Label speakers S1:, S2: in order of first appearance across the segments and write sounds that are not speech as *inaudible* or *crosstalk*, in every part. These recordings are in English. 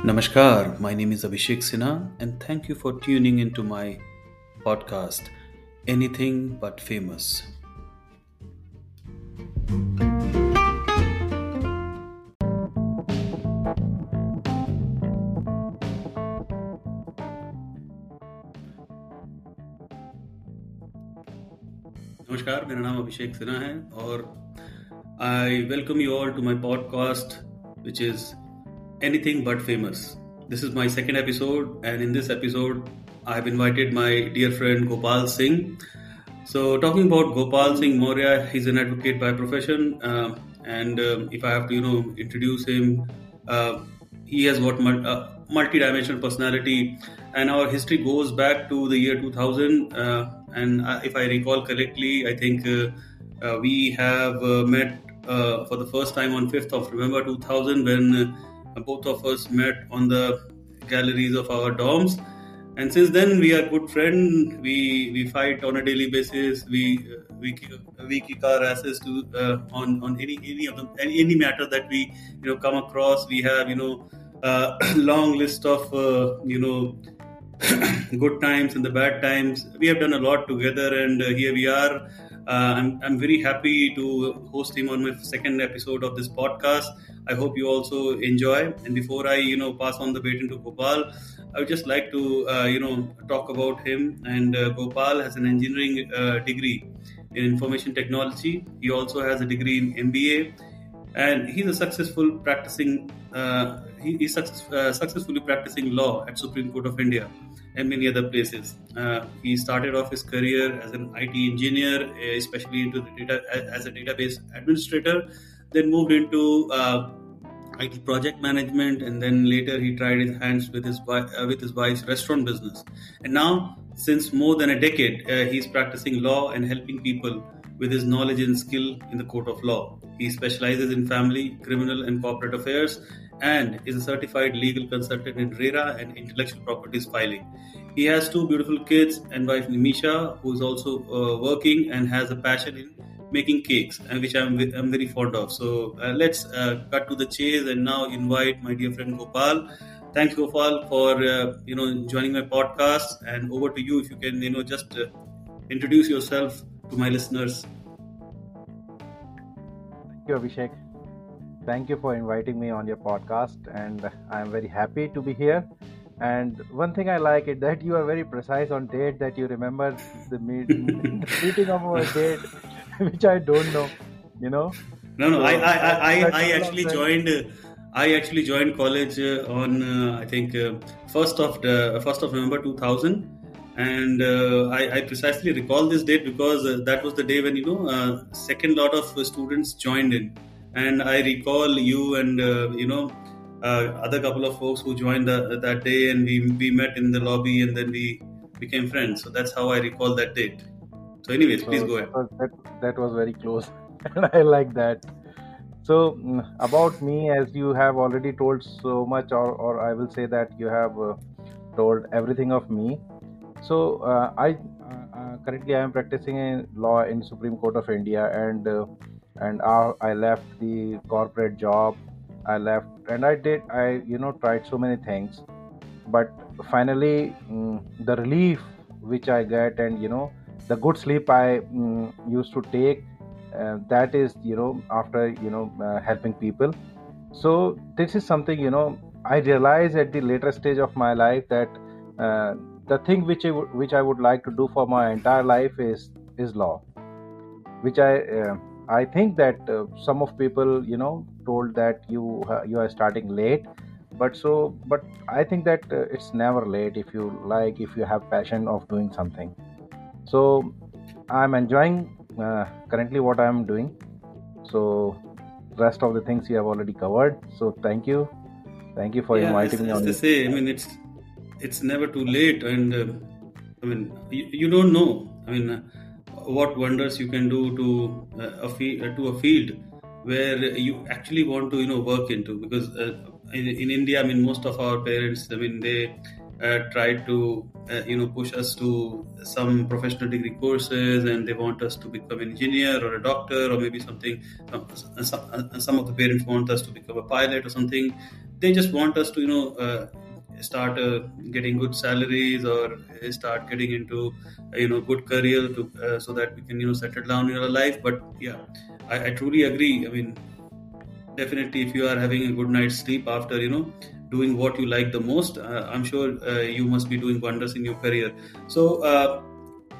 S1: Namaskar, my name is Abhishek Sinha, and thank you for tuning into my podcast, Anything But Famous. नमस्कार मेरा नाम अभिषेक सिन्हा है और I welcome you all to my podcast which is anything but famous. This is my second episode, and in this episode, I have invited my dear friend Gopal Singh. So, talking about Gopal Singh Maurya, he's an advocate by profession, uh, and um, if I have to, you know, introduce him, uh, he has got mul- uh, multi-dimensional personality, and our history goes back to the year 2000. Uh, and uh, if I recall correctly, I think uh, we have met for the first time on 5th of November 2000 when both of us met on the galleries of our dorms. And since then, we are good friends. We we fight on a daily basis. We we we kick our asses to uh, on on any any of any, any matter that we you know come across. We have you know uh, *coughs* long list of uh, you know *coughs* good times and the bad times. We have done a lot together, and uh, here we are. Uh, I'm, I'm very happy to host him on my second episode of this podcast. I hope you also enjoy. And before I, you know, pass on the baton to Gopal, I would just like to, uh, you know, talk about him. And uh, Gopal has an engineering uh, degree in information technology. He also has a degree in MBA, and he's a successful practicing. Uh, he, he's success, uh, successfully practicing law at Supreme Court of India and many other places. Uh, he started off his career as an IT engineer, especially into the data as a database administrator. Then moved into uh, project management, and then later he tried his hands with his uh, with his wife's restaurant business. And now, since more than a decade, uh, he's practicing law and helping people with his knowledge and skill in the court of law. He specializes in family, criminal, and corporate affairs, and is a certified legal consultant in RERA and intellectual properties filing. He has two beautiful kids and wife Nimisha, who is also uh, working and has a passion in making cakes, which I'm, I'm very fond of. So uh, let's uh, cut to the chase and now invite my dear friend Gopal. Thanks, Gopal, for uh, you know joining my podcast. And over to you, if you can you know just uh, introduce yourself to my listeners.
S2: Thank you, Abhishek. Thank you for inviting me on your podcast, and I'm very happy to be here. And one thing I like is that you are very precise on date. That you remember the, meet, the *laughs* meeting of our date, *laughs* which I don't know. You know.
S1: No, no,
S2: So
S1: I, I, I, I I actually joined. Uh, I actually joined college uh, on uh, I think uh, first of the first of November two thousand, and uh, I, I precisely recall this date because uh, that was the day when you know uh, second lot of uh, students joined in, and I recall you and uh, you know uh, other couple of folks who joined the, that day, and we we met in the lobby, and then we became friends. So that's how I recall that date. So, anyways, please go ahead.
S2: that was that, was very close, *laughs* and I like that. So mm, about me, as you have already told so much, or or I will say that you have uh, told everything of me. So uh, I uh, uh, currently I am practicing in law in Supreme Court of India, and uh, and I left the corporate job. I left, and I did. I you know tried so many things, but finally mm, the relief which I get, and you know the good sleep I mm, used to take. Uh, that is you know after you know uh, helping people. So this is something you know i realized at the later stage of my life that uh, the thing which I w- which I would like to do for my entire life is is law. Which I uh, I think that uh, some of people you know told that you uh, you are starting late. But so but I think that uh, it's never late if you like if you have passion of doing something so I'm enjoying uh, currently what I'm doing. So rest of the things you have already covered. So thank you. Thank you for
S1: Yeah, as,
S2: inviting me
S1: as
S2: on
S1: they say, I mean, it's it's never too late, and uh, I mean, you, you don't know. I mean, uh, what wonders you can do to uh, a field uh, to a field where you actually want to you know work into because uh, in, in India, I mean, most of our parents, I mean, they try to uh, you know push us to some professional degree courses, and they want us to become an engineer or a doctor or maybe something. Some, some, some of the parents want us to become a pilot or something they just want us to you know uh, start uh, getting good salaries or start getting into you know good career to uh, so that we can you know settle down in our life but yeah I, I truly agree i mean definitely if you are having a good night's sleep after you know doing what you like the most uh, i'm sure uh, you must be doing wonders in your career so uh,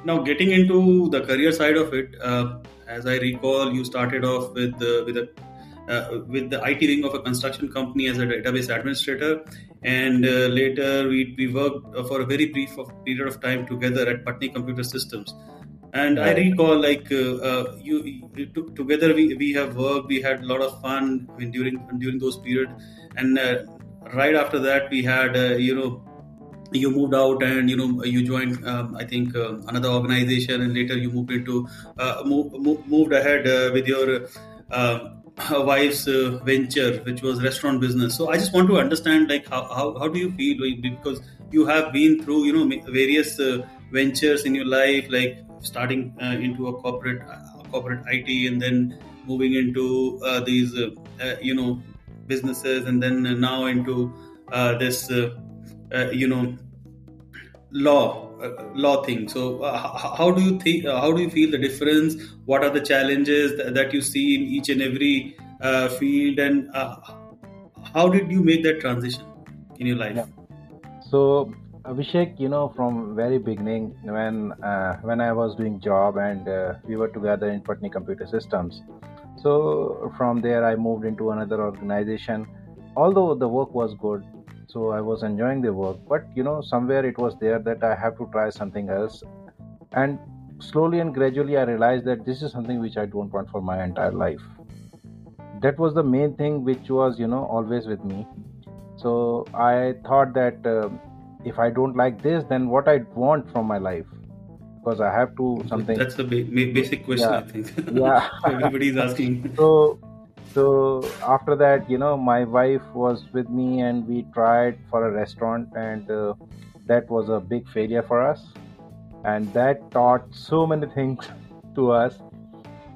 S1: now getting into the career side of it uh, as i recall you started off with with a uh, with the IT wing of a construction company as a database administrator, and uh, later we, we worked for a very brief period of time together at Patni Computer Systems. And. I recall, like uh, uh you, you together we, we have worked, we had a lot of fun I mean, during during those periods, and right after that we had you know you moved out and you know you joined um, i think uh, another organization and later you moved into uh, move, moved ahead uh, with your *laughs* wife's uh, venture, which was restaurant business. So I just want to understand, like, how, how, how do you feel because you have been through, you know, various uh, ventures in your life, like starting uh, into a corporate uh, corporate IT and then moving into uh, these, uh, you know, businesses, and then now into this, you know, law law thing. So, uh, how do you think? Uh, how do you feel the difference? What are the challenges that, that you see in each and every uh, field, and uh, how did you make that transition in your life? Yeah.
S2: So, Abhishek, you know, from very beginning, when uh, when I was doing job and uh, we were together in Patni Computer Systems. So from there, I moved into another organization. Although the work was good, so i was enjoying the work. But you know somewhere it was there that i have to try something else. And slowly and gradually i realized that this is something which i don't want for my entire life. That was the main thing which was you know always with me. So i thought that uh, if i don't like this then what i want from my life because i have to something.
S1: That's the basic question yeah. i think. *laughs* Yeah. Everybody's asking. *laughs*
S2: So so after that you know my wife was with me and we tried for a restaurant and uh, that was a big failure for us. And that taught so many things *laughs* to us.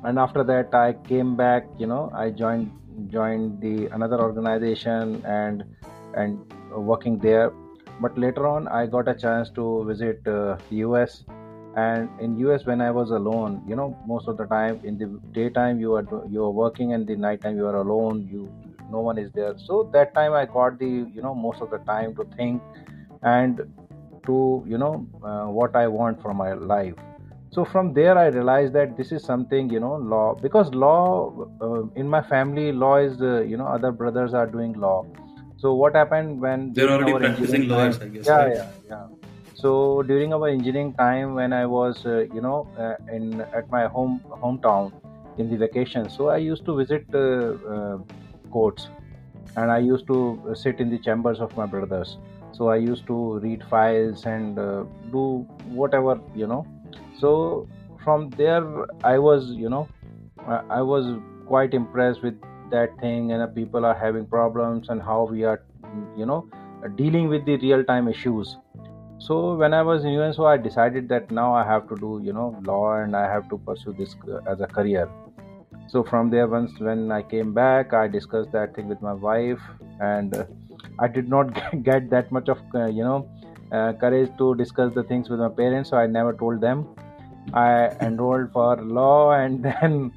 S2: And after that i came back you know i joined joined the another organization and and working there. But later on i got a chance to visit uh, us and in us when i was alone you know most of the time in the daytime you are you are working and the nighttime you are alone you no one is there. So that time i got the you know most of the time to think and to you know uh, what i want from my life. So from there i realized that this is something you know law because law uh, in my family law is uh, you know other brothers are doing law. So what happened when
S1: they're already practicing lawyers i guess
S2: yeah right? yeah yeah so during our engineering time when i was uh, you know uh, in at my home hometown in the vacation so i used to visit uh, uh, courts. And i used to sit in the chambers of my brothers. So i used to read files and uh, do whatever you know. So from there i was you know i was quite impressed with that thing and people are having problems and how we are you know dealing with the real time issues so when i was in UNSO, i decided that now i have to do you know law and i have to pursue this as a career. So from there once when i came back i discussed that thing with my wife and uh, i did not *laughs* get that much of uh, you know uh, courage to discuss the things with my parents so i never told them. I *laughs* enrolled for law and *laughs* then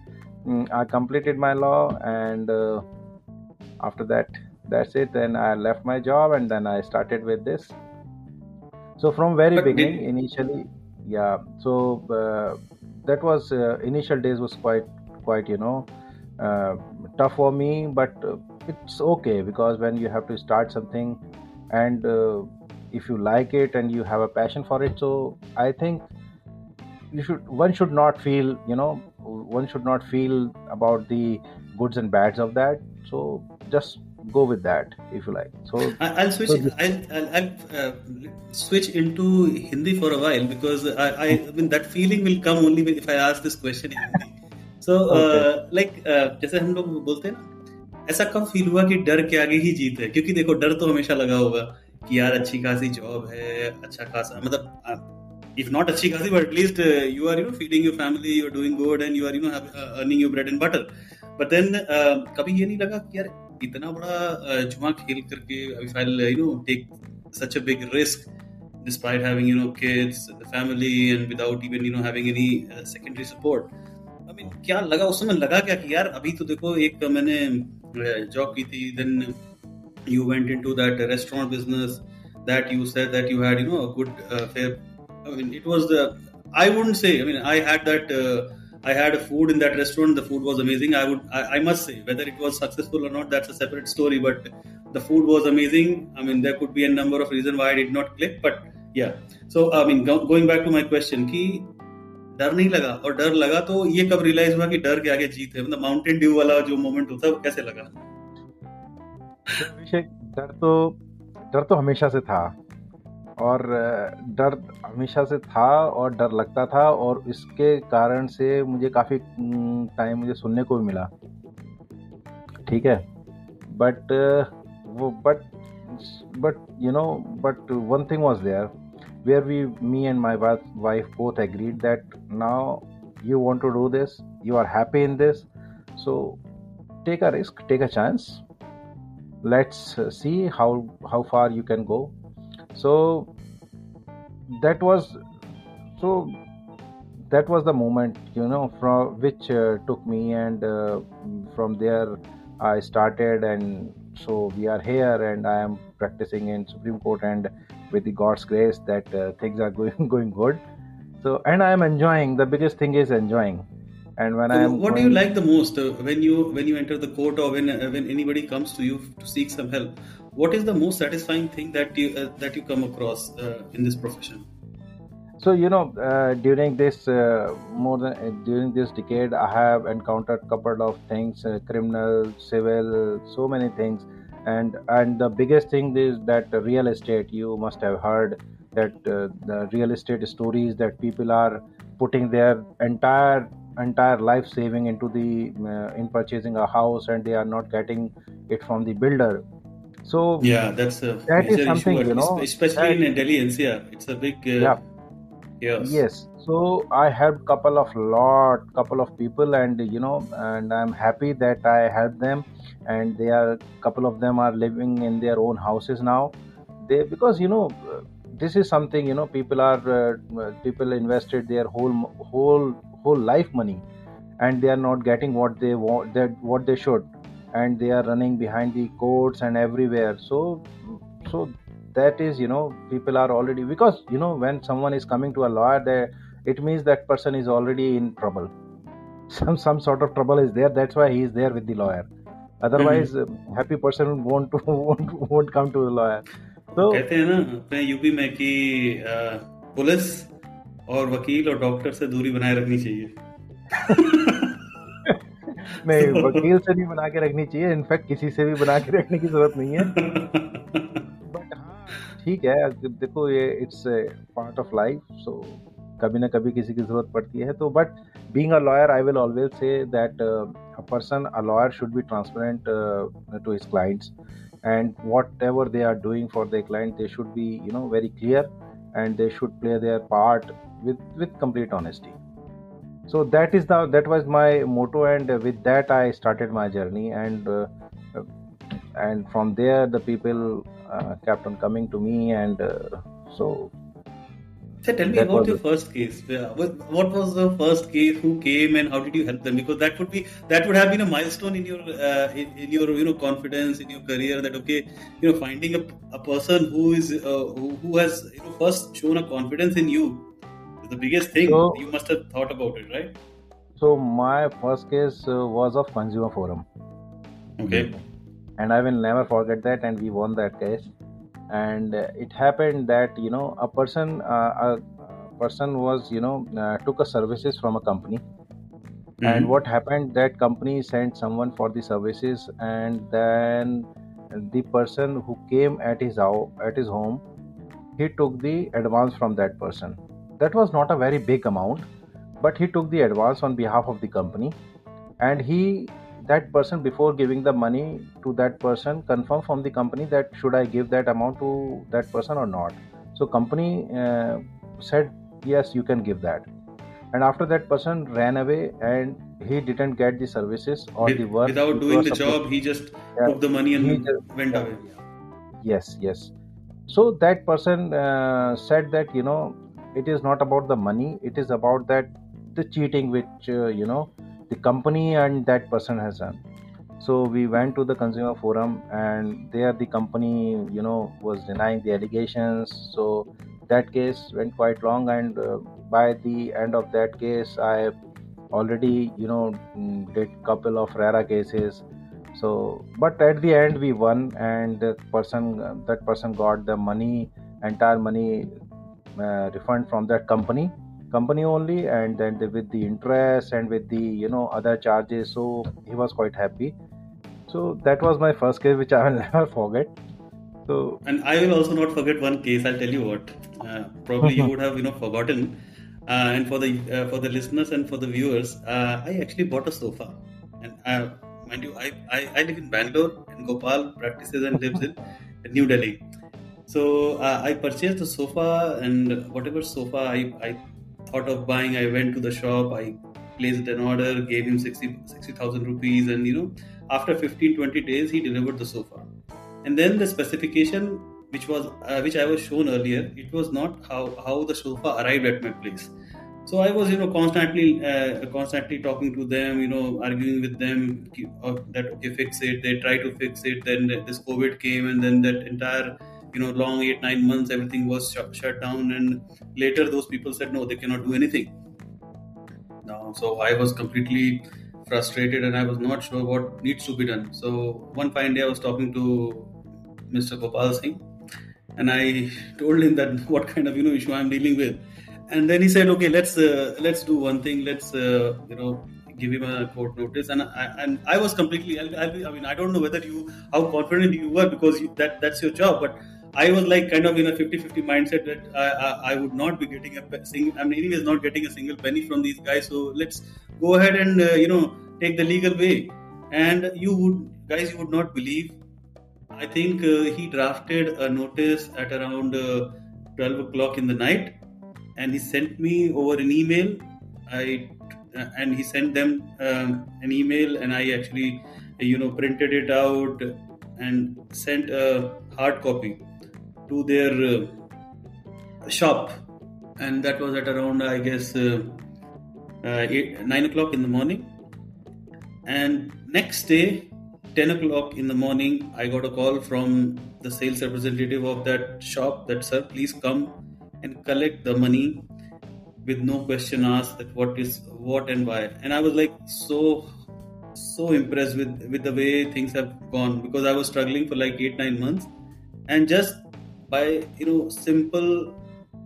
S2: um, i completed my law and uh, after that that's it. Then i left my job and then i started with this so from very but beginning did... initially yeah. So uh, that was uh, initial days was quite quite you know uh, tough for me but uh, it's okay because when you have to start something and uh, if you like it and you have a passion for it so i think you should one should not feel you know one should not feel about the goods and bads of that. So just go with that if you like so
S1: i'll switch so i'll, I'll, I'll uh, switch into hindi for a while because I, I, I mean that feeling will come only if i ask this question in hindi so uh, okay. uh, like uh, जैसे हम लोग बोलते हैं ना ऐसा कब feel हुआ कि डर के आगे ही जीत है क्योंकि देखो डर तो हमेशा लगा होगा कि यार अच्छी खासी जॉब है अच्छा खासा मतलब if not अच्छी खासी but at least uh, you are you know feeding your family you are doing good and you are you know have, uh, earning your bread and butter but then uh, कभी ये नहीं लगा कि यार इतना बड़ा जुआ खेल करके if I you know take such a big risk despite having you know kids and the family and without even you know having any uh, secondary support. क्या लगा उस समय? लगा क्या कि यार अभी तो देखो एक मैंने जॉब की थी then you went into that restaurant business that you said that you had you know a good fair I mean it was the I wouldn't say I mean I had that I had a food in that restaurant. The food was amazing. I would, I, I, must say, whether it was successful or not, that's a separate story. But the food was amazing. I mean, there could be a number of reasons why I did not click, but yeah. So I mean, go, going back to my question, कि डर नहीं लगा और डर लगा तो ये कब रियलाइज़ हुआ कि डर के आगे जीत है मतलब माउंटेन ड्यू वाला जो मोमेंट होता है वो कैसे लगा
S2: डर तो डर तो हमेशा से था और डर हमेशा से था और डर लगता था और इसके कारण से मुझे काफ़ी टाइम मुझे सुनने को भी मिला। ठीक है? बट वो but but you know but one thing was there where we me and my wife both agreed that now you want to do this you are happy in this so take a risk take a chance let's see how how far you can go. So that was so that was the moment you know from which uh, took me and uh, from there i started and so we are here and i am practicing in supreme court and with the god's grace that uh, things are *laughs* going going good. So and i am enjoying. The biggest thing is enjoying. And when so I am
S1: what do you like the most uh, when you when you enter the court or when uh, when anybody comes to you to seek some help? What is the most satisfying thing that you uh, that you come across uh, in this profession?
S2: So you know, uh, during this uh, more than during this decade, I have encountered couple of things: criminal, civil, so many things, and and the biggest thing is that real estate. You must have heard that the real estate stories that people are putting their entire entire life saving into the uh, in purchasing a house and they are not getting it from the builder so
S1: yeah that's a that is something issue, you know especially that, in delhi ncr it's a big uh, yeah.
S2: yes yes. So i helped couple of lot couple of people and you know and i'm happy that i helped them. And they are couple of them are living in their own houses now. They because you know this is something you know people are uh, people invested their whole whole whole life money. And they are not getting what they want that what they should and they are running behind the courts and everywhere so so that is you know people are already because you know when someone is coming to a lawyer there it means that person is already in trouble *laughs* some some sort of trouble is there that's why he is there with the lawyer otherwise mm-hmm. happy person won't *laughs* won't won't come to the lawyer
S1: so कहते हैं ना अपने UP में कि police और वकील और doctor से दूरी बनाए रखनी चाहिए *laughs*
S2: नहीं, वकील से नहीं बना के रखनी चाहिए। इनफैक्ट किसी से भी बना के रखने की ज़रूरत नहीं है। बट हाँ ठीक है। देखो, ये it's part of life so कभी ना कभी किसी की ज़रूरत पड़ती है। तो but being a lawyer I will always say that a person a lawyer should be transparent to his clients and whatever they are doing for their client, they should be, you know, very clear. And they should play their part with with complete honesty. So that is the that was my motto and with that i started my journey and uh, and from there the people uh, kept on coming to me and uh, so
S1: so tell me about your first case. What was the first case? Who came and how did you help them? Because that would be that would have been a milestone in your uh, in, in, your you know confidence in your career. That okay, you know finding a, a person who is uh, who, who has you know first shown a confidence in you the biggest thing so, you must have thought about it, right?
S2: So my first case uh, was of Consumer Forum.
S1: Okay.
S2: And I will never forget that, and we won that case. And uh, it happened that you know a person, uh, a person was you know uh, took a services from a company, mm-hmm. and what happened that company sent someone for the services, and then the person who came at his at his home, he took the advance from that person that was not a very big amount, but he took the advance on behalf of the company and he that person before giving the money to that person confirm from the company that should I give that amount to that person or not. So company uh, said yes you can give that and after that person ran away and he didn't get the services or the work
S1: without doing the job, he just
S2: Yeah,
S1: took the money and
S2: just-
S1: went
S2: yeah.
S1: away.
S2: yes yes so that person uh, said that you know it is not about the money. It is about that the cheating which uh, you know the company and that person has done. So we went to the consumer forum and there the company you know was denying the allegations. So that case went quite long and uh, by the end of that case i already you know mm, did couple of RERA cases. So but at the end we won and person that person got the money entire money uh, refund from that company company only and then the, with the interest and with the you know other charges so he was quite happy so that was my first case which i will *laughs* never forget so
S1: And I will also not forget one case. I'll tell you what. Uh, probably you *laughs* would have you know forgotten. Uh, and for the uh, for the listeners and for the viewers, uh, I actually bought a sofa. And uh, mind you, I, I, I live in Bangalore, and Gopal practices and lives in New Delhi. So uh, I purchased the sofa, and whatever sofa I, I thought of buying, I went to the shop. I placed an order, gave him 60 60,000 rupees, and you know, after 15 20 days, he delivered the sofa. And then the specification which was uh, which i was shown earlier it was not how how the sofa arrived at my place. So i was you know constantly uh, constantly talking to them you know arguing with them uh, that okay fix it. They try to fix it. Then this covid came and then that entire you know long 8 9 months everything was shut, shut down and later those people said no they cannot do anything now so i was completely frustrated and I was not sure what needs to be done. So one fine day I was talking to Mr. Gopal Singh and I told him that *laughs* what kind of you know issue I'm dealing with. And then he said, okay, let's uh, let's do one thing. Let's uh, you know give him a court notice. And I, and I was completely. Be, I mean, I don't know whether you how confident you were because you, that that's your job, but. I was like kind of in a 50-50 mindset that I, I, I would not be getting a single. I mean, anyways, not getting a single penny from these guys. So let's go ahead and uh, you know take the legal way. And you would, guys, you would not believe. I think uh, he drafted a notice at around uh, 12 o'clock in the night, and he sent me over an email. I uh, and he sent them um, an email, and I actually, you know, printed it out and sent a hard copy to their uh, shop, and that was at around, I guess, uh, eight, nine o'clock in the morning. And next day, 10 o'clock in the morning, I got a call from the sales representative of that shop that, sir, please come and collect the money with no question asked that what is what and why. And I was like so so impressed with with the way things have gone because I was struggling for like eight nine months, and just by you know simple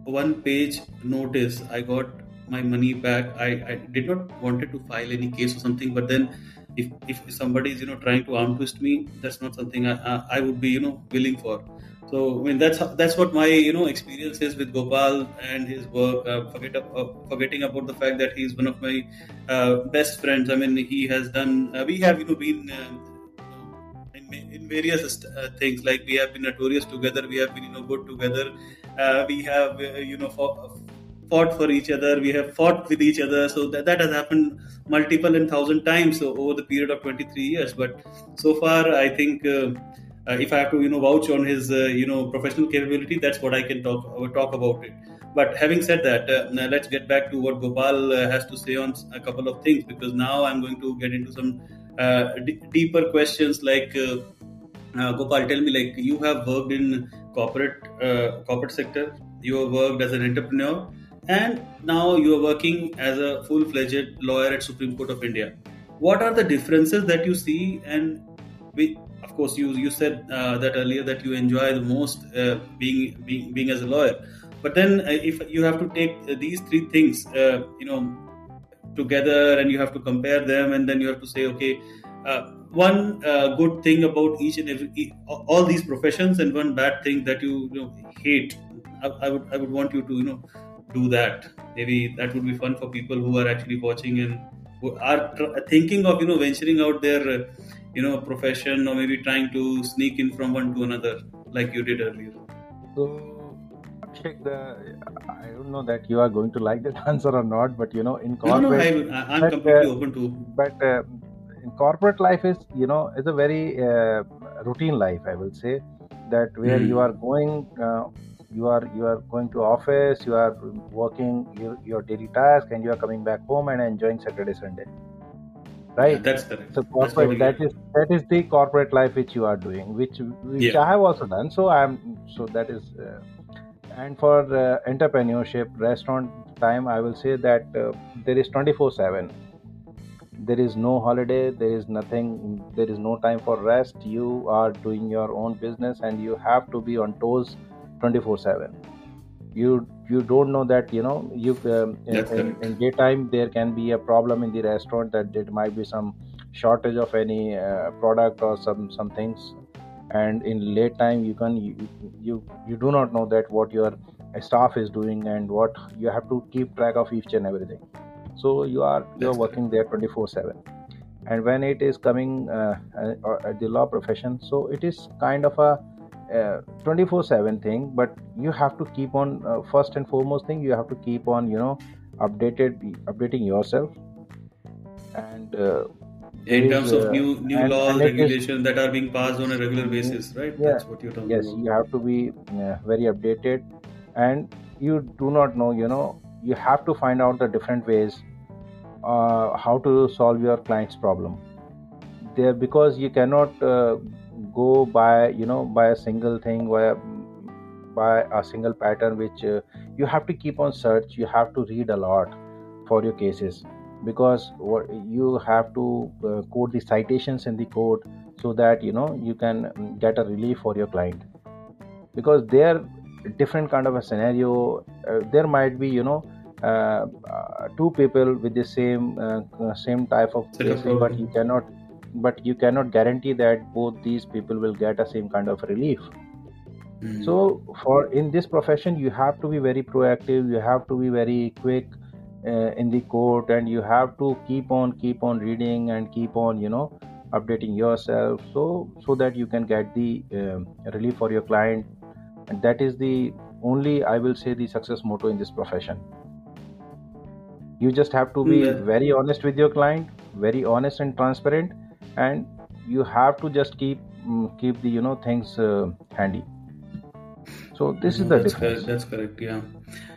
S1: one page notice, I got my money back. I, I did not wanted to file any case or something, but then if, if somebody is you know trying to arm twist me, that's not something I, I, I would be you know willing for. So I mean that's that's what my you know experience is with Gopal and his work. Uh, forget uh, forgetting about the fact that he's one of my uh, best friends. I mean he has done. Uh, we have you know been. In, various uh, things like we have been notorious together we have been you know good together uh, we have you know fought, fought for each other we have fought with each other so that, that has happened multiple and thousand times so over the period of 23 years but so far i think uh, uh, if I have to, you know, vouch on his, uh, you know, professional capability, that's what I can talk talk about it. But having said that, uh, let's get back to what Gopal has to say on a couple of things because now I'm going to get into some d- deeper questions. Like, Gopal, tell me, like, you have worked in corporate corporate sector, you have worked as an entrepreneur, and now you are working as a full fledged lawyer at Supreme Court of India. What are the differences that you see and we, of course you you said uh, that earlier that you enjoy the most uh, being being being as a lawyer but then uh, if you have to take these three things you know together and you have to compare them and then you have to say okay uh, one uh, good thing about each and every all these professions and one bad thing that you, you know, hate. I, I would i would want you to you know do that. Maybe that would be fun for people who are actually watching and who are thinking of you know venturing out there uh, you know profession or maybe trying to sneak in from one to another like you did earlier.
S2: So Abhishek, the, I don't know that you are going to like that *laughs* answer or not, but you know, in
S1: No, no,
S2: corporate,
S1: I,
S2: but
S1: completely
S2: uh,
S1: open to.
S2: but uh, in corporate life is you know is a very uh, routine life. I will say that where you
S1: Hmm.
S2: are going, uh, you are you are going to office, you are working your, your daily task, and you are coming back home and enjoying Saturday Sunday, right?
S1: that's correct.
S2: So corporate that is that is the corporate life which you are doing, which which
S1: Yeah.
S2: I have also done. So I'm so that is. Uh, and for uh, entrepreneurship restaurant time i will say that uh, there is 24 7 there is no holiday there is nothing there is no time for rest. You are doing your own business and you have to be on toes 24 7 you you don't know that you know you um, in, in, in daytime there can be a problem in the restaurant that there might be some shortage of any uh, product or some some things and in late time you can you, you you do not know that what your staff is doing and what you have to keep track of each and everything. So you are you are working there 24 7 and when it is coming uh, uh, at the law profession so it is kind of a 24 7 thing but you have to keep on uh, first and foremost thing you have to keep on you know updated updating yourself. And uh,
S1: In terms of new new
S2: and,
S1: laws,
S2: and it is
S1: regulations that are being passed on a regular
S2: Mm,
S1: basis, right?
S2: yeah.
S1: That's what you're talking
S2: yes
S1: about.
S2: you have to be uh, very updated. And you do not know you know you have to find out the different ways uh, how to solve your client's problem. There because you cannot uh, go by you know by a single thing by a, by a single pattern which uh, you have to keep on search. You have to read a lot for your cases because what you have to uh, quote the citations in the code so that you know you can mm, get a relief for your client. Because there different kind of a scenario uh, there might be you know uh, uh, two people with the same uh, uh, same type of cases but you cannot but you cannot guarantee that both these people will get a same kind of relief.
S1: Hmm.
S2: so for in this profession you have to be very proactive you have to be very quick in the court and you have to keep on keep on reading and keep on you know updating yourself so so that you can get the um relief for your client and that is the only i will say the success motto in this profession you just have to be
S1: Yeah.
S2: very honest with your client very honest and transparent and you have to just keep mm, keep the you know things uh, handy so this is the
S1: that's
S2: difference
S1: correct. That's correct. Yeah.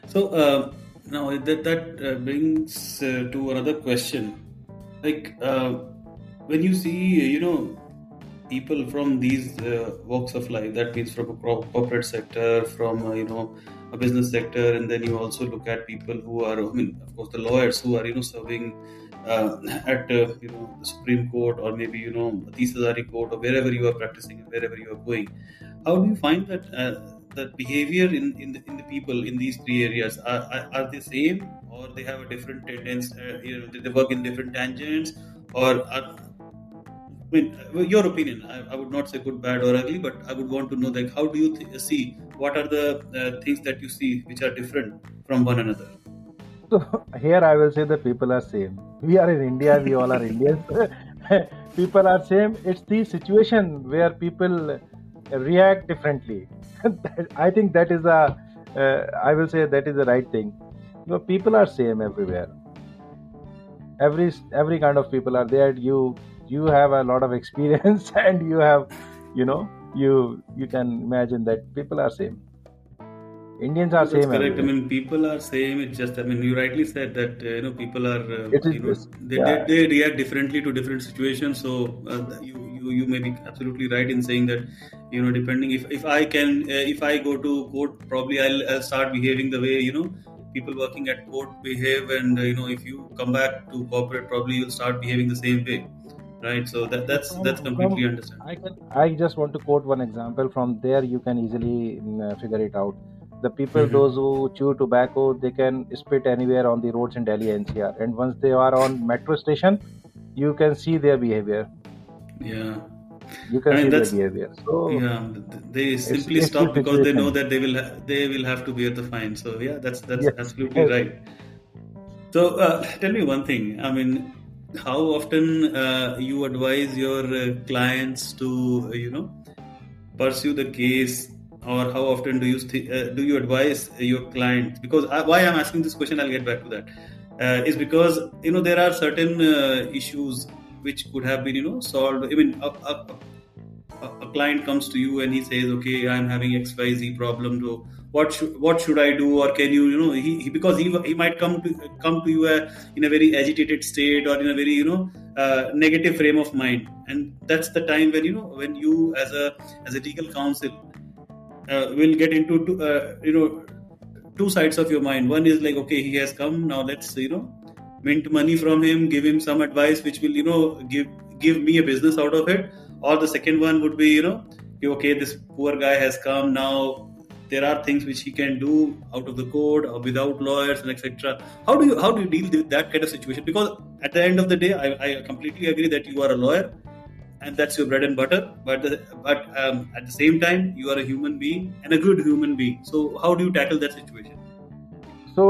S1: So uh, now that that uh, brings uh, to another question. Like uh, when you see, you know, people from these uh, walks of life, that means from a corporate sector, from uh, you know a business sector, and then you also look at people who are, I mean, of course, the lawyers who are, you know, serving uh, at you know the Supreme Court or maybe you know Tis Hazari Court or wherever you are practicing, wherever you are going. How do you find that? That behavior in, in, the, in the people in these three areas are, are, are they same or they have a different tendency uh, you know they work in different tangents or are, I mean, uh, your opinion. I, I would not say good, bad, or ugly, but I would want to know like how do you th- see what are the uh, things that you see which are different from one another.
S2: So here I will say the people are same. We are in India. We all are Indians. *laughs* people are same. It's the situation where people react differently. *laughs* I think that is a. Uh, I will say that is the right thing. You know, people are same everywhere. Every every kind of people are there. You you have a lot of experience *laughs* and you have, you know, you you can imagine that people are same. Indians are
S1: that's
S2: same
S1: correct. I mean, people are same. It's just, I mean, you rightly said that uh, you know people are, uh,
S2: It is
S1: you know, they,
S2: Yeah.
S1: they they react differently to different situations. So uh, you you you may be absolutely right in saying that, you know, depending if if I can uh, if I go to court, probably I'll, I'll start behaving the way you know people working at court behave, and uh, you know if you come back to corporate, probably you'll start behaving the same way, right? So that that's that's completely
S2: from
S1: understandable.
S2: I can I just want to quote one example. From there, you can easily mm, uh, figure it out. The people,
S1: hmm
S2: those who chew tobacco, they can spit anywhere on the roads in Delhi and NCR. And once they are on metro station, you can see their behavior.
S1: Yeah.
S2: You
S1: I mean
S2: see
S1: that's
S2: behavior. So
S1: yeah. They simply
S2: it's the
S1: stop because they know that they will ha- they will have to bear the fine. So yeah, that's that's
S2: Yes,
S1: absolutely
S2: yes.
S1: right. So uh, tell me one thing. I mean, how often uh, you advise your uh, clients to uh, you know pursue the case or how often do you th- uh, do you advise your clients? Because I, why I'm asking this question, I'll get back to that. Uh, is because you know there are certain uh, issues which could have been you know solved. I mean, a, a, a, client comes to you and he says, "Okay, I'm having X Y Z problem. So what should what should I do? Or can you you know he, he because he, he might come to come to you uh, in a very agitated state or in a very you know uh, negative frame of mind, and that's the time when you know when you as a as a legal counsel uh, will get into two, uh, you know two sides of your mind. One is like, okay, he has come now. Let's you know mint money from him, give him some advice which will you know give give me a business out of it. Or the second one would be you know okay this poor guy has come now there are things which he can do out of the code or without lawyers and etc how do you how do you deal with that kind of situation? Because at the end of the day i, I completely agree that you are a lawyer and that's your bread and butter but the, but um, at the same time you are a human being and a good human being. So how do you tackle that situation
S2: so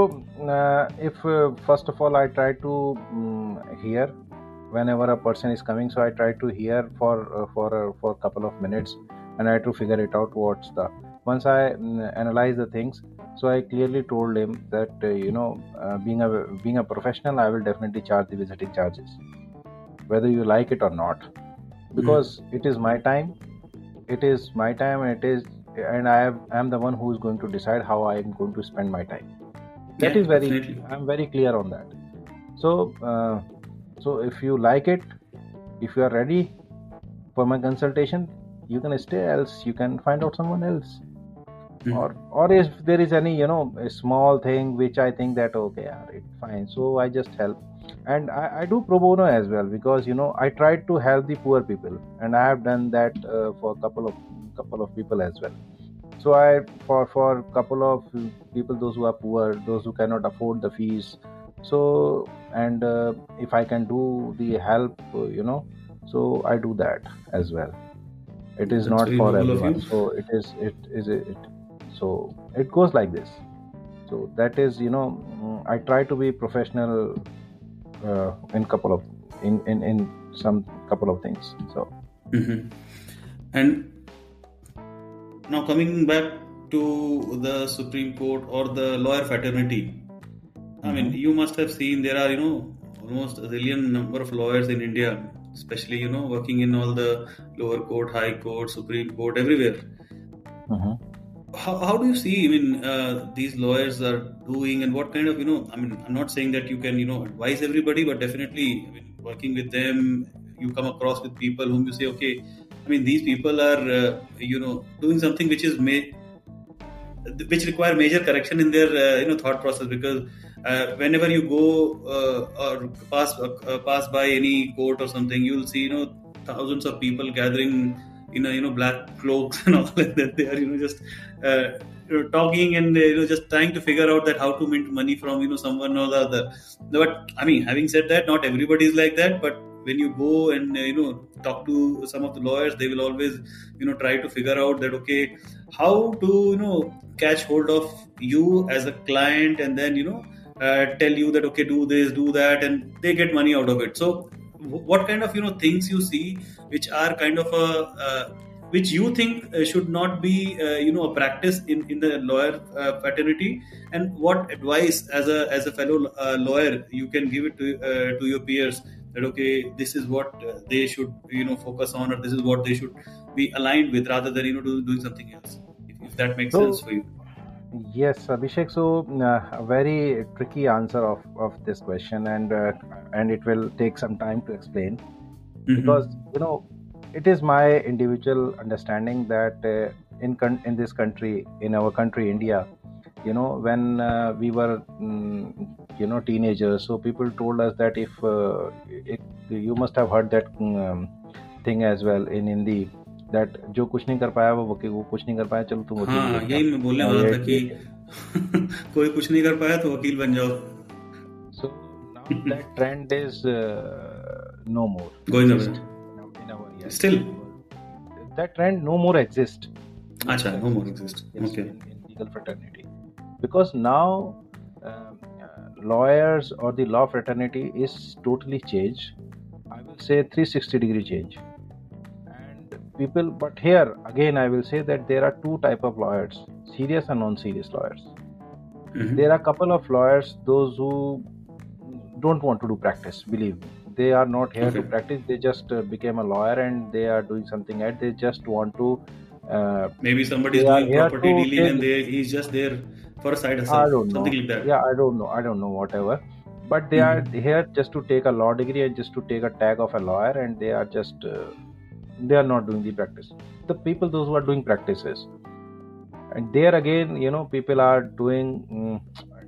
S2: uh, if uh, first of all i try to um, hear whenever a person is coming so i try to hear for uh, for uh, for a couple of minutes and i try to figure it out what's the once i mm, analyze the things so i clearly told him that uh, you know uh, being a being a professional i will definitely charge the visiting charges whether you like it or not because mm. it is my time it is my time and it is and i have i am the one who is going to decide how i am going to spend my time That
S1: yeah,
S2: is very
S1: definitely.
S2: i'm very clear on that. So uh, so if you like it if you are ready for my consultation you can stay else you can find out someone else. Mm-hmm. or or if there is any you know a small thing which i think that okay yeah, it's fine. So i just help. And I, I, do pro bono as well because you know i tried to help the poor people. And i have done that uh, for a couple of couple of people as well so i for for a couple of people those who are poor those who cannot afford the fees so and uh, if i can do the help you know so i do that as well. It is That's not for everyone. so it is it is it so it goes like this. So that is you know mm, i try to be professional uh, in couple of in, in in some couple of things so.
S1: Mm-hmm. and now coming back to the supreme court or the lawyer fraternity I mean, mm-hmm. you must have seen there are, you know, almost a zillion number of lawyers in India, especially, you know, working in all the lower court, high court, supreme court, everywhere.
S2: Mm-hmm.
S1: How, how do you see, I mean, uh, these lawyers are doing and what kind of, you know, I mean, I'm not saying that you can, you know, advise everybody, but definitely, I mean, working with them, you come across with people whom you say, okay, I mean, these people are, uh, you know, doing something which is made which require major correction in their uh, you know thought process because uh, whenever you go uh, or pass uh, pass by any court or something you'll see you know thousands of people gathering in a you know black cloaks *laughs* and all like that they are you know just uh, you know, talking and uh, you know just trying to figure out that how to mint money from you know someone or the other. But i mean having said that not everybody is like that but when you go and uh, you know talk to some of the lawyers they will always you know try to figure out that okay how to you know catch hold of you as a client and then you know uh, tell you that okay do this do that and they get money out of it. So what kind of you know things you see which are kind of a uh, which you think uh, should not be uh, you know a practice in in the lawyer uh, fraternity? And what advice as a as a fellow uh, lawyer you can give it to to your peers that okay this is what uh, they should you know focus on or this is what they should be aligned with rather than you know do, doing something else if, if that makes so, sense for you
S2: yes abhishek so uh, a very tricky answer of, of this question and uh, and it will take some time to explain mm-hmm. because you know it is my individual understanding that uh, in con- in this country in our country india you know when uh, we were mm, you know teenagers so people told us that if uh, it, you must have heard that um, thing as well in hindi that जो कुछ नहीं कर पाया वो वकील वो कुछ नहीं कर पाया चलो तुम वकील
S1: हाँ, यही मैं बोलने वाला था कि कोई कुछ नहीं कर पाया तो वकील बन जाओ
S2: so now that trend is uh, no more
S1: going away in our yes. still
S2: that trend no more exists
S1: Acha, no more exist
S2: because now um, lawyers or the law fraternity is totally changed. I will say 360 degree change. And people but here again i will say that there are two type of lawyers serious and non-serious lawyers.
S1: Mhm.
S2: there are a couple of lawyers those who don't want to do practice believe me. They are not here to practice they just uh, became a lawyer and they are doing something else. They just want to uh,
S1: Maybe somebody is doing property dealing and they, he's just there for a side
S2: i don't know.
S1: like that.
S2: yeah i don't know. I don't know whatever. But they are here just to take a law degree and just to take a tag of a lawyer and they are just uh, they are not doing the practice. The people those who are doing practices and there again you know people are doing mm,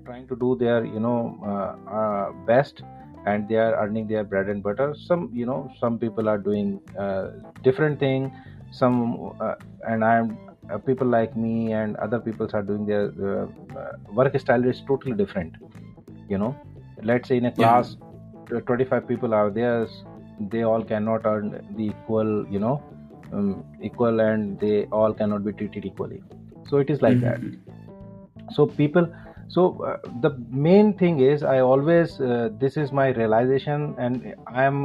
S2: trying to do their you know uh, uh, best and they are earning their bread and butter. Some you know some people are doing uh, different thing. Some uh, and i'm uh, people like me and other people are doing their uh, uh, work style is totally different you know. Let's say in a class uh, 25 people are there they all cannot earn the equal you know um, equal and they all cannot be treated equally. So it is like that.
S1: Mhm.
S2: so people so uh, the main thing is i always uh, this is my realization and i am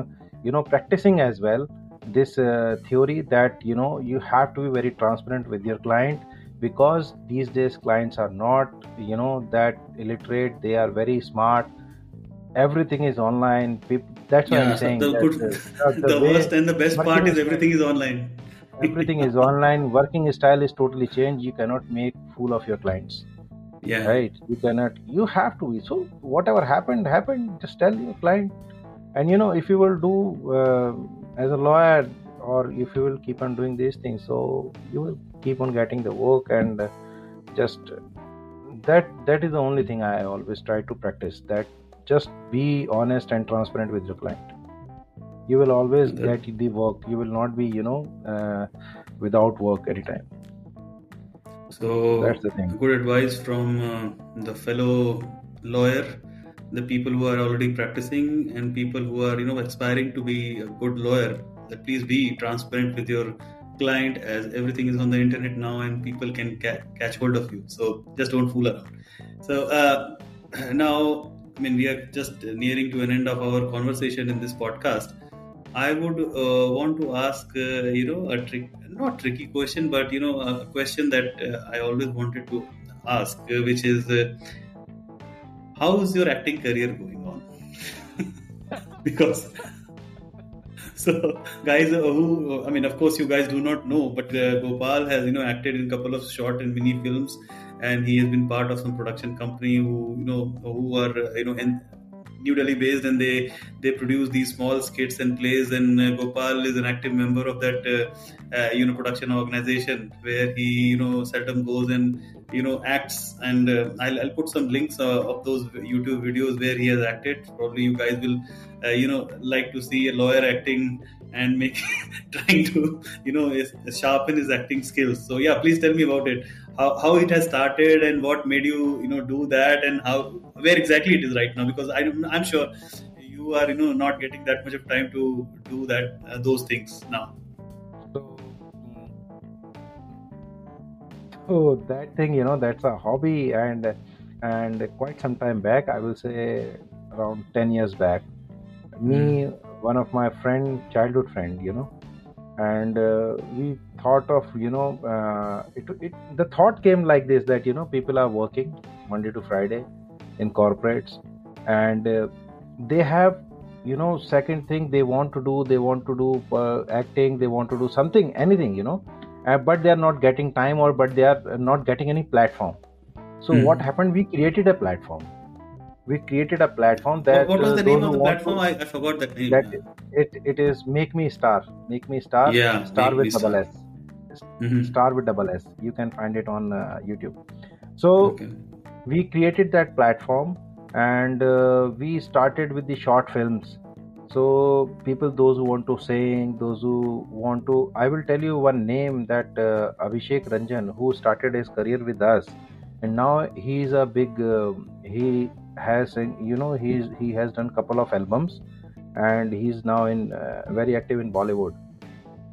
S2: you know practicing as well this uh, theory that you know you have to be very transparent with your client because these days clients are not you know that illiterate. They are very smart. Everything is online. That's why
S1: Yeah,
S2: i'm saying that,
S1: good,
S2: uh, *laughs*
S1: the,
S2: the way
S1: worst and the best part is
S2: is
S1: everything is online.
S2: everything *laughs* is online. Working style is totally changed. You cannot make fool of your clients.
S1: Yeah.
S2: right? You cannot you have to be. So whatever happened happened. Just tell your client and you know if you will do uh, as a lawyer or if you will keep on doing these things so you will keep on getting the work and uh, just that that is the only thing i always try to practice that just be honest and transparent with your client. You will always get the work. You will not be you know uh, without work anytime
S1: So
S2: that's the thing.
S1: good advice from uh, the fellow lawyer the people who are already practicing and people who are you know aspiring to be a good lawyer that please be transparent with your client as everything is on the internet now and people can ca- catch hold of you. So just don't fool around. So uh, *clears throat* now i mean we are just nearing to an end of our conversation in this podcast. I would uh, want to ask uh, you know a trick not tricky question but you know a question that uh, i always wanted to ask uh, which is uh, how is your acting career going on? *laughs* Because so guys uh, who i mean of course you guys do not know but uh, gopal has you know acted in a couple of short and mini films and he has been part of some production company who you know who are uh, you know in new delhi based and they they produce these small skits and plays and uh, gopal is an active member of that uh, uh, you know production organization where he you know seldom goes and you know acts and uh, I'll, I'll put some links uh, of those youtube videos where he has acted. Probably you guys will uh, you know like to see a lawyer acting and make *laughs* trying to you know sharpen his acting skills. So yeah please tell me about it how, how it has started and what made you you know do that and how where exactly it is right now? Because i'm, I'm sure you are you know not getting that much of time to do that uh, those things now.
S2: So, that thing, you know, that's a hobby, and and quite some time back, I will say around ten years back, me, one of my friend, childhood friend, you know, and uh, we thought of, you know, uh, it, it the thought came like this that you know people are working Monday to Friday in corporates, and uh, they have you know second thing they want to do they want to do uh, acting they want to do something anything you know uh, but they are not getting time or but they are not getting any platform. So
S1: Hmm.
S2: what happened? We created a platform we created a platform that
S1: what was
S2: uh,
S1: the name of the platform?
S2: to-
S1: I, I forgot that name.
S2: that it, it is make me star. Make me star
S1: Yeah,
S2: star with double
S1: Star.
S2: s.
S1: Mhm.
S2: star with double s. You can find it on uh, youtube. So
S1: okay.
S2: we created that platform and uh, we started with the short films. So people those who want to sing those who want to i will tell you one name that uh, abhishek ranjan who started his career with us and now he is a big uh, he has you know he's he has done couple of albums and he's now in uh, very active in bollywood.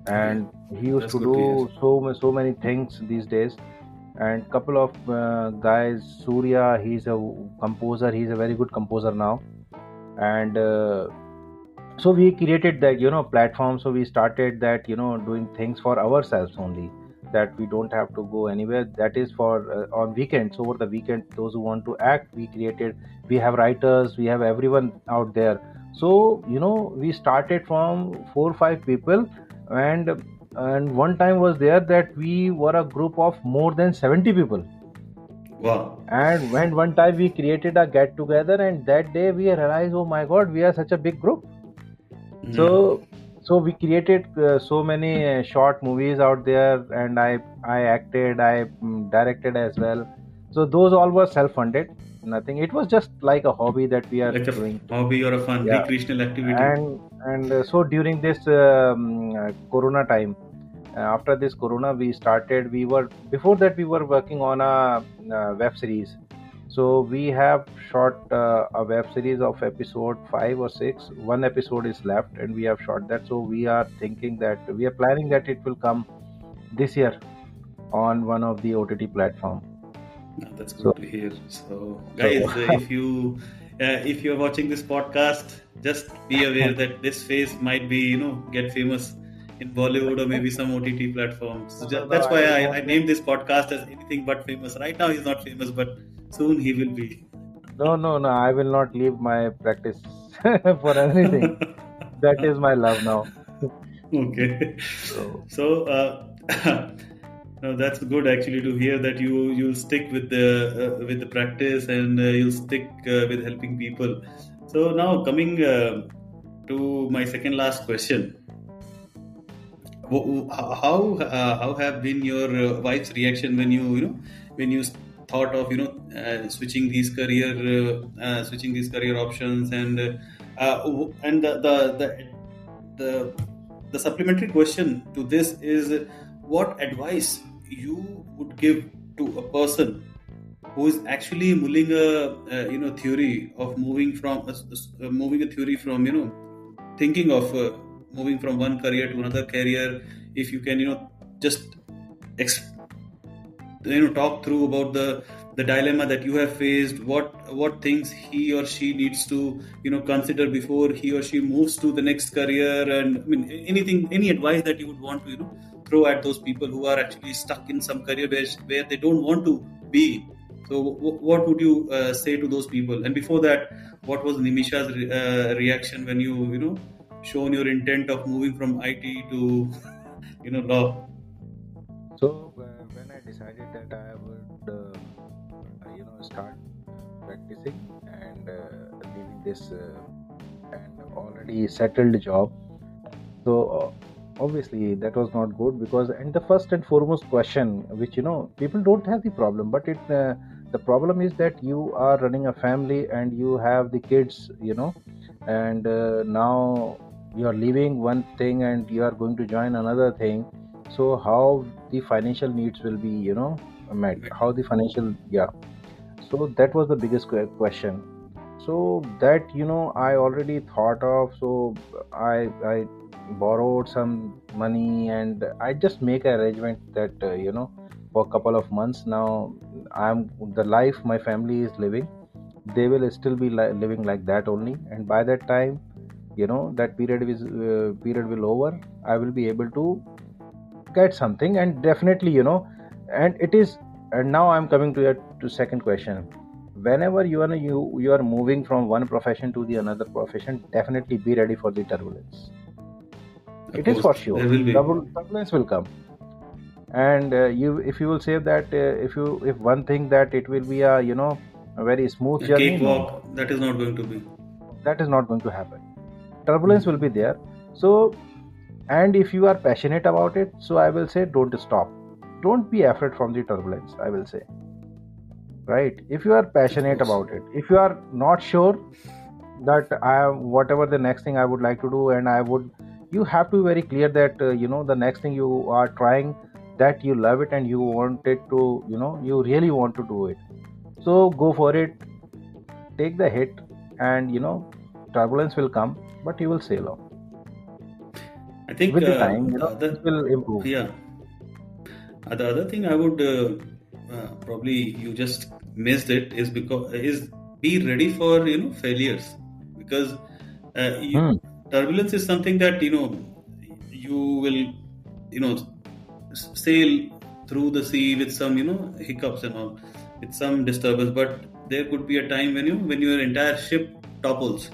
S2: And he used
S1: That's
S2: to do so so many things these days. And couple of uh, guys surya he's a composer he's a very good composer now. And uh, so we created that you know platform. So we started that you know doing things for ourselves only that we don't have to go anywhere. That is for uh, on weekends over the weekend those who want to act we created we have writers we have everyone out there. So you know we started from four or five people and and one time was there that we were a group of more than 70 people.
S1: Wow.
S2: And when one time we created a get together and that day we realized oh my god we are such a big group.
S1: Mm.
S2: so so we created uh, so many uh, short movies out there and i i acted i mm, directed as well. So those all were self funded nothing. It was just like a hobby that we are
S1: like a
S2: doing.
S1: hobby or a fun
S2: Yeah.
S1: recreational activity.
S2: And and uh, so during this um, uh, corona time uh, after this corona we started we were before that we were working on a uh, web series so we have shot uh, a web series of episode 5 or 6 one episode is left and we have shot that so we are thinking that we are planning that it will come this year on one of the ott platform
S1: No, that's good
S2: So-
S1: to hear. So, guys, uh, if you *laughs* uh, if you're watching this podcast, just be aware that this face might be, you know, get famous in Bollywood or maybe some OTT platforms. So
S2: No,
S1: ju-
S2: no,
S1: that's why I, I named this podcast as anything but famous. Right now, he's not famous, but soon he will be.
S2: no no no i will not leave my practice *laughs* for anything *laughs* that is my love now
S1: okay.
S2: so
S1: So, uh, *laughs* no, that's good actually to hear that you you'll stick with the uh, with the practice and uh, you'll stick uh, with helping people. So now coming uh, to my second last question, how uh, how have been your uh, wife's reaction when you you know when you thought of you know switching these career uh, uh, switching these career options and uh, and the the, the the the supplementary question to this is what advice you would give to a person who is actually mulling a, a you know theory of moving from uh, moving a theory from you know thinking of uh, moving from one career to another career if you can you know just you know talk through about the the dilemma that you have faced what what things he or she needs to you know consider before he or she moves to the next career and i mean anything any advice that you would want to you know throw at those people who are actually stuck in some career where, where they don't want to be. So w- what would you uh, say to those people? And before that what was nimisha's re- uh, reaction when you you know shown your intent of moving from it to *laughs* you know law?
S2: So uh, when I decided that I start practicing and uh, leaving this uh, and already settled job, so uh, obviously that was not good because and the first and foremost question, which you know, people don't have the problem, but it uh, the problem is that you are running a family and you have the kids, you know, and uh, now you are leaving one thing and you are going to join another thing. So how the financial needs will be you know met how the financial yeah so that was the biggest question. So that you know i already thought of so i i borrowed some money and i just make an arrangement that uh, you know for a couple of months. Now i'm the life my family is living they will still be li- living like that only. And by that time you know that period is uh, period will over. I will be able to get something and definitely you know and it is and now i'm coming to your to second question. Whenever you are you you are moving from one profession to the another profession definitely be ready for the turbulence.
S1: Of
S2: it is for
S1: course,
S2: sure.
S1: there will be.
S2: Turbulence will come. And uh, you if you will say that uh, if you if one thing that it will be a you know a very smooth
S1: a
S2: journey
S1: cakewalk that is not going to be.
S2: that is not going to happen. Turbulence will be there. So and if you are passionate about it so i will say don't stop don't be afraid from the turbulence i will say. Right? If you are passionate about it if you are not sure that i am whatever the next thing i would like to do and i would you have to be very clear that uh, you know the next thing you are trying that you love it and you want it to you know you really want to do it. So go for it. Take the hit and you know turbulence will come but you will sail on.
S1: I think
S2: with the
S1: uh,
S2: time you know
S1: the
S2: will improve.
S1: Yeah. The other thing I would uh, uh, probably you just missed it is because is be ready for you know failures. Because uh, you,
S2: Hmm.
S1: turbulence is something that you know you will you know sail through the sea with some you know hiccups and all with some disturbance. But there could be a time when you when your entire ship topples.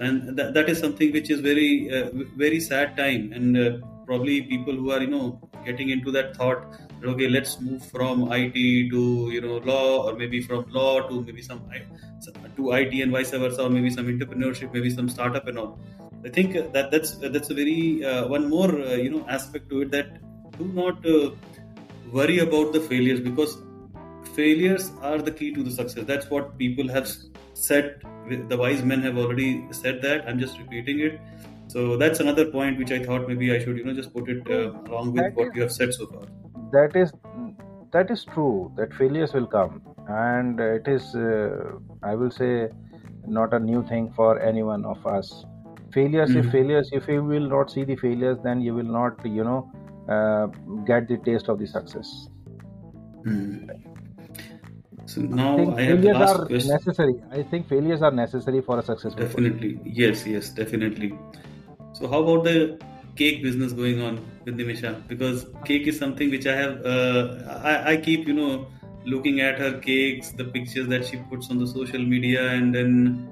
S1: And that, that is something which is very uh, very sad time. And uh, probably people who are you know getting into that thought okay let's move from it to you know law or maybe from law to maybe some to it and vice versa or maybe some entrepreneurship maybe some startup and all. I think that that's that's a very uh, one more uh, you know aspect to it that do not uh, worry about the failures because failures are the key to the success. That's what people have said the wise men have already said that. I'm just repeating it so that's another point which i thought maybe i should you know just put it uh, along with that what is, you have said so far.
S2: that is that is true that failures will come. And it is uh, i will say not a new thing for any one of us. Failures mm-hmm. if failures if you will not see the failures then you will not you know uh, get the taste of the success.
S1: Mm. so now I,
S2: failures are question. necessary. I think failures are necessary for a successful
S1: definitely. yes yes definitely so how about the cake business going on with Nimisha because cake is something which I have. Uh, I, I keep you know looking at her cakes, the pictures that she puts on the social media, and then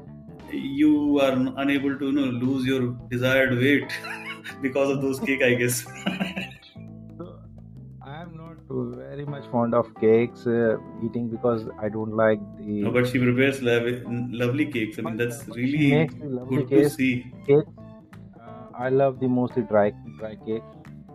S1: you are unable to you know lose your desired weight *laughs* because of those cake, I guess. *laughs*
S2: I am not very much fond of cakes uh, eating because I don't like the.
S1: No, but she prepares lovely cakes. I mean, that's really good cakes, to see.
S2: Cakes I love the mostly dry dry cake.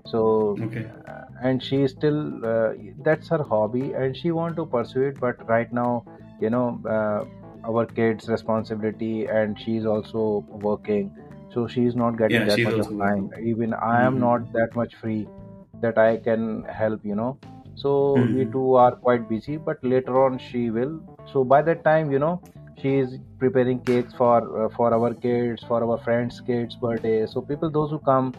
S2: So okay. Uh, and she still uh, that's her hobby and she want to pursue it. But right now, you know, uh, our kids' responsibility and she's also working, so she's not getting yeah, that much of time. Even I am mm-hmm. not that much free that I can help. You know, so mm-hmm. we two are quite busy. But later on, she will. So by that time, you know she is preparing cakes for uh, for our kids for our friends kids birthday. So people those who come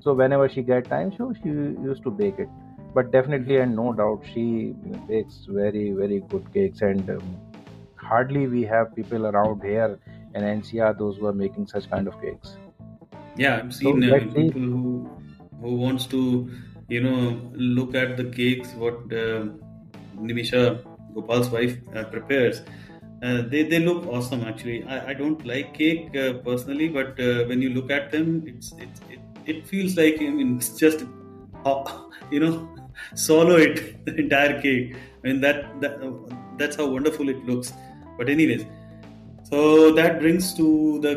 S2: so whenever she get time so she used to bake it. But definitely and no doubt she bakes very very good cakes. And um, hardly we have people around here in NCR those who are making such kind of cakes.
S1: Yeah I've seen so, uh, people who who wants to you know look at the cakes what uh, Nimisha Gopal's wife uh, prepares uh, they, they look awesome actually. I, I don't like cake uh, personally, but uh, when you look at them, it's, it, it feels like I mean it's just *laughs* you know swallow it *laughs* the entire cake. I mean that that that's how wonderful it looks. But anyways, so that brings to the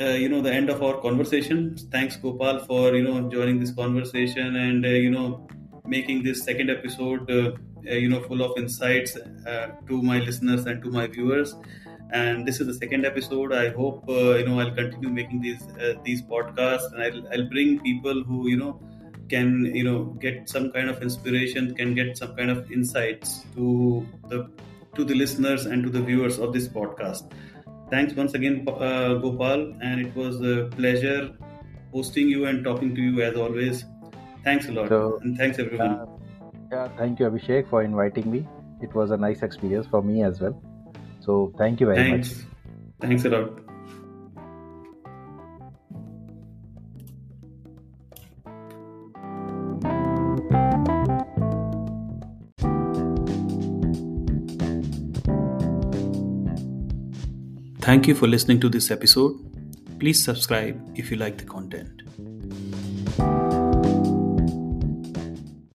S1: uh, you know the end of our conversation. Thanks Gopal for you know joining this conversation and uh, you know making this second episode uh, uh, you know full of insights uh, to my listeners and to my viewers. And this is the second episode. I hope you know i'll continue making these these podcasts and I'll, I'll bring people who you know can you know get some kind of inspiration can get some kind of insights to the to the listeners and to the viewers of this podcast. Thanks once again uh, gopal and it was a pleasure hosting you and talking to you as always thanks a lot so, and thanks everyone uh,
S2: yeah, thank you, Abhishek, for inviting me. It was a nice experience for me as well. So, thank you very
S1: Thanks. much. Thanks a lot. Thank you for listening to this episode. Please subscribe if you like the content.